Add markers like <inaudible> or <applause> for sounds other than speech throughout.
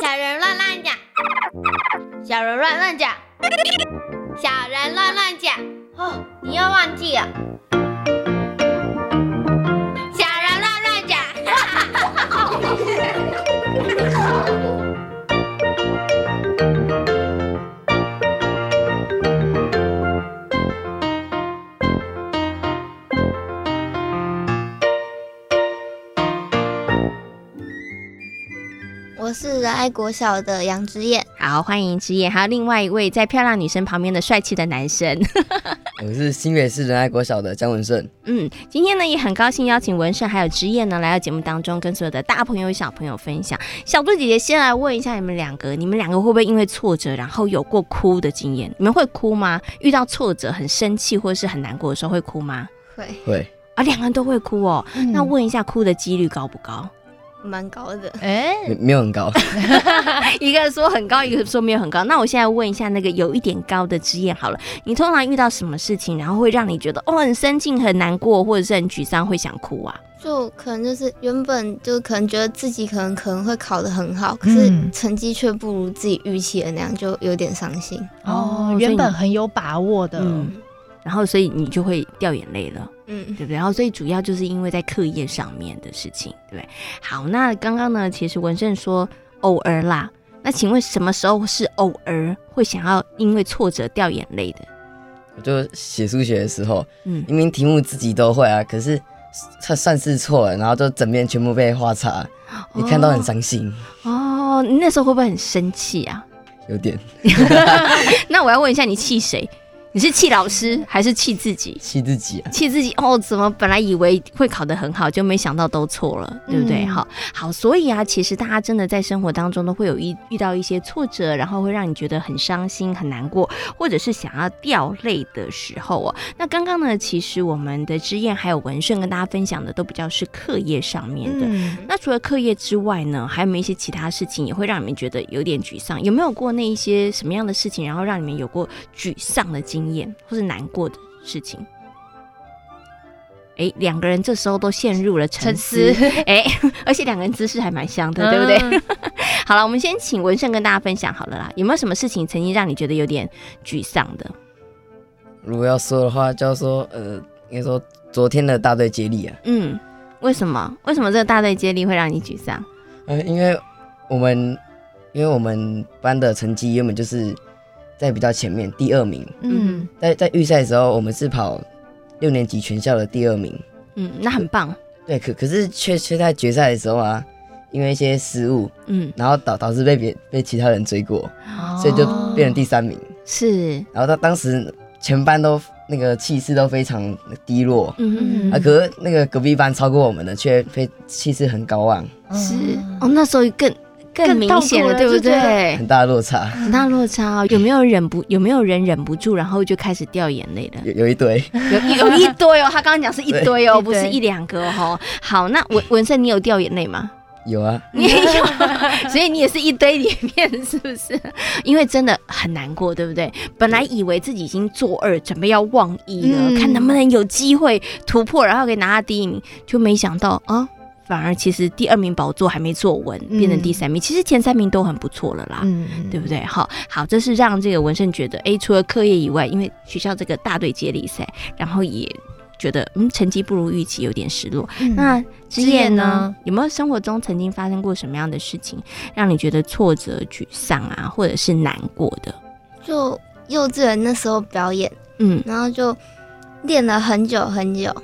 小人乱乱讲，小人乱乱讲，小人乱乱讲。哦，你又忘记了。小人乱乱讲。哈哈哈哈哈哈爱国小的杨之燕，好，欢迎之燕，还有另外一位在漂亮女生旁边的帅气的男生。<laughs> 我是新北市仁爱国小的江文胜。嗯，今天呢也很高兴邀请文胜还有之燕呢来到节目当中，跟所有的大朋友小朋友分享。小杜姐姐先来问一下你们两个，你们两个会不会因为挫折然后有过哭的经验？你们会哭吗？遇到挫折很生气或者是很难过的时候会哭吗？会会，啊，两个人都会哭哦。嗯那问一下，哭的几率高不高？蛮高的。哎，没没有很高，<laughs> 一个说很高，一个说没有很高。那我现在问一下那个有一点高的职业好了，你通常遇到什么事情，然后会让你觉得哦很生气、很难过，或者是很沮丧，会想哭啊？就可能就是原本就可能觉得自己可能可能会考得很好，可是嗯成绩却不如自己预期的那样，就有点伤心。哦，原本很有把握的，嗯，然后所以你就会掉眼泪了。嗯，对不对？然后所以主要就是因为在课业上面的事情，对不对？好，那刚刚呢，其实文胜说偶尔啦，那请问什么时候是偶尔会想要因为挫折掉眼泪的？我就写数学的时候，嗯，明明题目自己都会啊，可是算算是错了，然后就整面全部被画叉，你看到很伤心，哦，你那时候会不会很生气啊？有点 <laughs> <laughs> 那我要问一下，你气谁？你是气老师还是气自己？气自己啊。气自己哦，怎么本来以为会考得很好，就没想到都错了，对不对？嗯好好，所以啊，其实大家真的在生活当中都会有一遇到一些挫折，然后会让你觉得很伤心、很难过，或者是想要掉泪的时候哦。那刚刚呢，其实我们的之燕还有文顺跟大家分享的都比较是课业上面的。嗯，那除了课业之外呢，还有没有一些其他事情也会让你们觉得有点沮丧？有没有过那一些什么样的事情，然后让你们有过沮丧的经验，或是难过的事情？哎，两个人这时候都陷入了沉沉思思，，哎，<laughs> 而且两个人姿势还蛮像的，对不对？嗯 <laughs> 好了，我们先请文胜跟大家分享好了啦，有没有什么事情曾经让你觉得有点沮丧的？如果要说的话，就要说呃，应该说昨天的大队接力啊，嗯，为什么？为什么这个大队接力会让你沮丧？呃，因为我们因为我们班的成绩原本就是在比较前面，第二名，嗯，在在预赛的时候，我们是跑六年级全校的第二名，嗯，那很棒，对，可可是却却在决赛的时候啊，因为一些失误，嗯，然后导导致被别被其他人追过，哦所以就变成第三名。是，然后他当时全班都那个气势都非常低落，嗯啊，可是那个隔壁班超过我们的却非气势很高昂，是。嗯。哦，那时候更更更明显了，对不对？很大落差，很大落差哦，有没有忍不有没有人忍不住，然后就开始掉眼泪了？有有一堆，<laughs> 有有一堆哦，他刚刚讲是一堆哦，不是一两个哦。好，那文文胜，你有掉眼泪吗？有啊，<laughs> 你也有，所以你也是一堆里面，是不是？因为真的很难过，对不对？本来以为自己已经做二，准备要忘一了，嗯看能不能有机会突破，然后可以拿到第一名，就没想到啊。反而其实第二名宝座还没坐稳，变成第三名。其实前三名都很不错了啦。嗯，对不对？好好，这是让这个文胜觉得，哎，除了课业以外，因为学校这个大队接力赛，然后也觉得嗯成绩不如预期，有点失落。嗯那之之燕燕呢呢？有没有生活中曾经发生过什么样的事情，让你觉得挫折、沮丧啊，或者是难过的？就幼稚园那时候表演，嗯，然后就练了很久很久，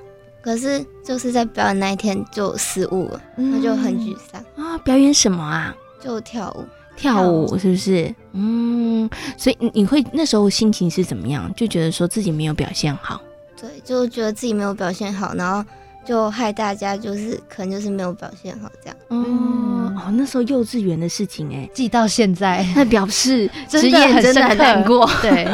可是就是在表演那一天就失误了，那就很沮丧，啊，表演什么啊？就跳舞。跳舞是不是？嗯，所以你你会那时候心情是怎么样？就觉得说自己没有表现好。对，就觉得自己没有表现好，然后就害大家就是可能就是没有表现好这样。哦、嗯哦，那时候幼稚园的事情哎、记到现在，<laughs> 那表示真职业真的很难过。<laughs> 对，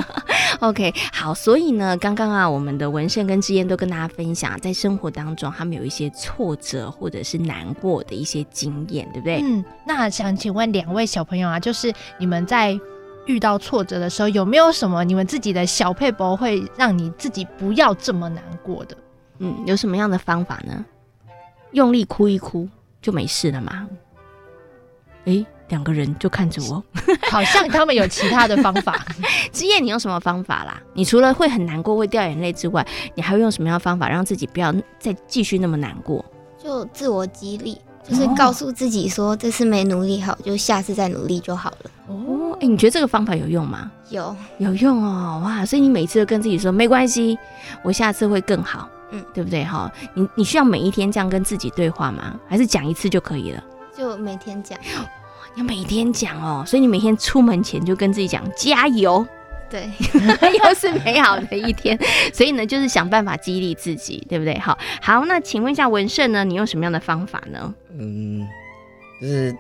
OK，好，所以呢，刚刚啊，我们的文胜跟志燕都跟大家分享，在生活当中他们有一些挫折或者是难过的一些经验，对不对？嗯，那想请问两位小朋友啊，就是你们在遇到挫折的时候，有没有什么你们自己的小配博会让你自己不要这么难过的？嗯，有什么样的方法呢？用力哭一哭就没事了嘛？哎，两个人就看着我。<laughs> 好像他们有其他的方法。之夜，你用什么方法啦？你除了会很难过、会掉眼泪之外，你还会用什么样的方法让自己不要再继续那么难过？就自我激励，就是告诉自己说这次没努力好，就下次再努力就好了。哦，哎，你觉得这个方法有用吗？有有用哦，哇！所以你每次都跟自己说没关系，我下次会更好，嗯嗯，对不对？哈，你你需要每一天这样跟自己对话吗？还是讲一次就可以了？就每天讲，要每天讲哦，所以你每天出门前就跟自己讲加油，对，<laughs> 又是美好的一天。所以呢，就是想办法激励自己，对不对？好，好，那请问一下文胜呢，你用什么样的方法呢？嗯，就是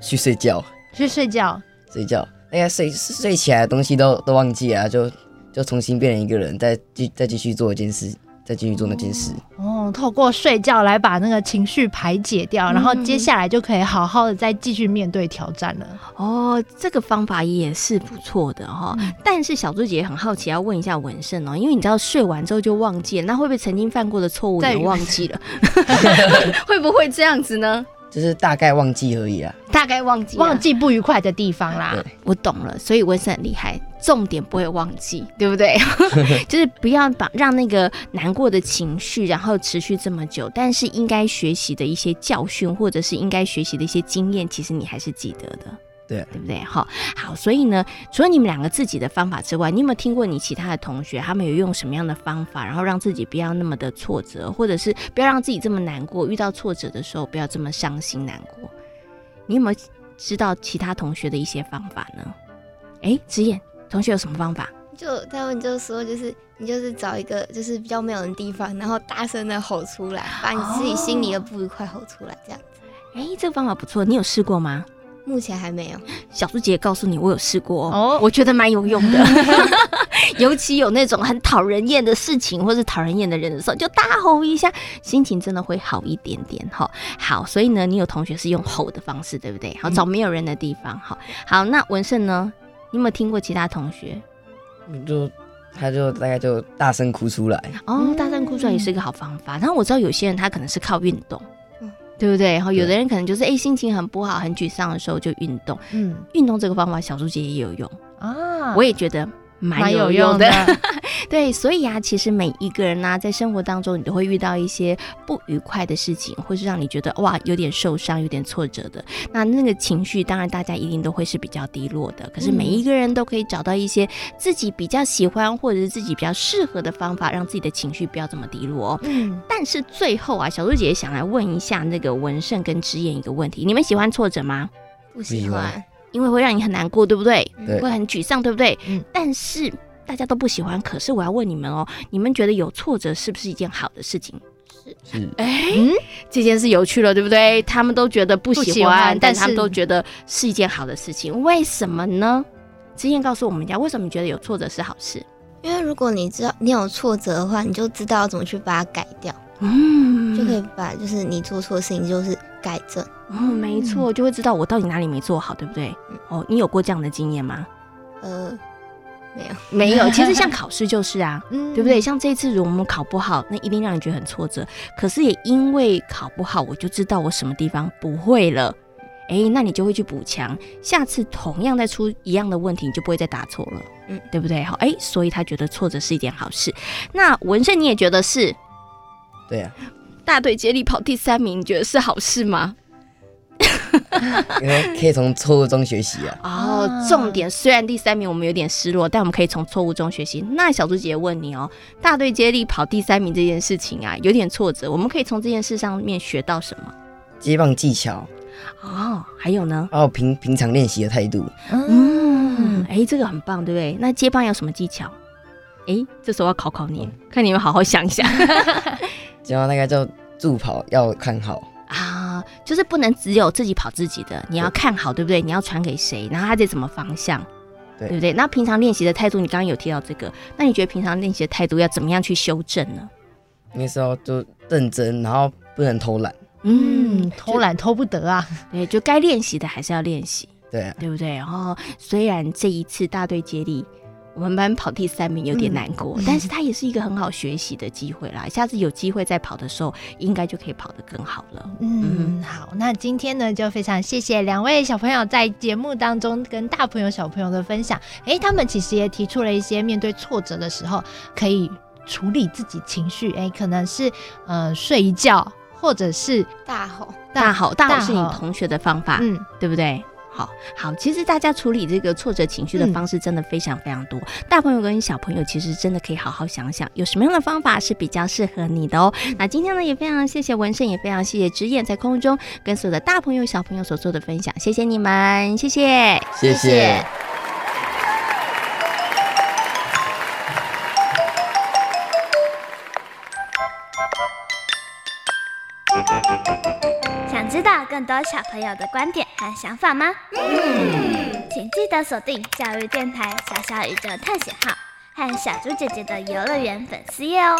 去睡觉，去睡觉，睡觉，那个睡睡起来的东西都都忘记啊，就就重新变成一个人，再继再继续做一件事，再继续做那件事。哦，透过睡觉来把那个情绪排解掉，然后接下来就可以好好的再继续面对挑战了。哦，这个方法也是不错的哈、但是小猪姐姐很好奇，要问一下文胜哦，因为你知道睡完之后就忘记了，那会不会曾经犯过的错误再也忘记了？<laughs> <laughs> 会不会这样子呢？就是大概忘记而已啦。大概忘记，忘记不愉快的地方啦。我懂了，所以文胜很厉害，重点不会忘记，对不对？<laughs> 就是不要把让那个难过的情绪，然后持续这么久，但是应该学习的一些教训，或者是应该学习的一些经验，其实你还是记得的。对对不对？好，好，所以呢，除了你们两个自己的方法之外，你有没有听过你其他的同学他们有用什么样的方法，然后让自己不要那么的挫折，或者是不要让自己这么难过，遇到挫折的时候不要这么伤心难过？你有没有知道其他同学的一些方法呢？哎，直言同学有什么方法？就他们就说，就是你就是找一个就是比较没有人的地方，然后大声的吼出来，把你自己心里的不愉快吼出来，这样子。哎，这个方法不错，你有试过吗？目前还没有，小猪姐告诉你，我有试过哦哦，我觉得蛮有用的。<laughs> <laughs> 尤其有那种很讨人厌的事情，或是讨人厌的人的时候，就大吼一下，心情真的会好一点点哈。好，所以呢，你有同学是用吼的方式，对不对？好，找没有人的地方。好，好，那文胜呢？你有没有听过其他同学？就他就大概就大声哭出来，哦，大声哭出来也是一个好方法。然后我知道有些人他可能是靠运动嗯。对不对？然后有的人可能就是哎、心情很不好、很沮丧的时候就运动。嗯运动这个方法，小猪姐也有用，啊，我也觉得蛮有用的。对，所以啊，其实每一个人呢、在生活当中，你都会遇到一些不愉快的事情，或是让你觉得哇有点受伤、有点挫折的。那那个情绪，当然大家一定都会是比较低落的。可是每一个人都可以找到一些自己比较喜欢，或者是自己比较适合的方法，让自己的情绪不要这么低落哦。嗯，但是最后啊，小猪姐姐想来问一下那个文胜跟之言一个问题：你们喜欢挫折吗？不喜欢。因为会让你很难过，对不对？对会很沮丧，对不对？嗯但是大家都不喜欢，可是我要问你们哦，你们觉得有挫折是不是一件好的事情？是哎、嗯这件事有趣了，对不对？他们都觉得不不喜欢，喜欢但但他们都觉得是一件好的事情，为什么呢？之前告诉我们家，为什么你觉得有挫折是好事？因为如果你知道你有挫折的话，你就知道怎么去把它改掉，嗯就可以把就是你做错的事情就是改正。哦，没错，就会知道我到底哪里没做好，对不对？哦，你有过这样的经验吗？呃，没有，<laughs> 没有，<laughs> 其实像考试就是啊，嗯对不对？？像这一次如果我们考不好，那一定让你觉得很挫折。可是也因为考不好，我就知道我什么地方不会了。哎，那你就会去补强，下次同样再出一样的问题，你就不会再答错了，嗯嗯，对不对？好，哎，所以他觉得挫折是一件好事。那文胜你也觉得是对啊，大队接力跑第三名，你觉得是好事吗？<laughs> 因为可以从错误中学习啊。哦啊，重点虽然第三名我们有点失落，但我们可以从错误中学习。那小猪姐姐问你哦，大队接力跑第三名这件事情啊，有点挫折，我们可以从这件事上面学到什么？接棒技巧，哦，还有呢？哦平平常练习的态度，嗯，哎，这个很棒，对不对？那接棒有什么技巧？哎，这时候要考考你，看你们好好想一想 <laughs> <laughs> 然后大概就助跑要看好，啊，就是不能只有自己跑自己的，你要看好，对不对？你要传给谁，然后他在什么方向，对对不对？那平常练习的态度，你刚刚有提到这个，那你觉得平常练习的态度要怎么样去修正呢？那时候就认真，然后不能偷懒。嗯，偷懒偷不得啊。对，就该练习的还是要练习，对啊，对不对？然后虽然这一次大队接力我们班跑第三名有点难过，但是他也是一个很好学习的机会啦。下次有机会再跑的时候，应该就可以跑得更好了。嗯，好，那今天呢，就非常谢谢两位小朋友在节目当中跟大朋友小朋友的分享。诶，他们其实也提出了一些面对挫折的时候可以处理自己情绪，诶，可能是呃睡一觉，或者是大吼，大吼大吼是你同学的方法，嗯，对不对？好好，其实大家处理这个挫折情绪的嗯方式真的非常非常多。大朋友跟小朋友其实真的可以好好想想，有什么样的方法是比较适合你的哦。那今天呢，也非常谢谢文胜，也非常谢谢之燕在空中跟所有的大朋友小朋友所做的分享，谢谢你们，谢谢。谢谢小朋友的观点和想法吗？请记得锁定教育电台《小小宇宙探险号》和小猪姐姐的游乐园粉丝页哦。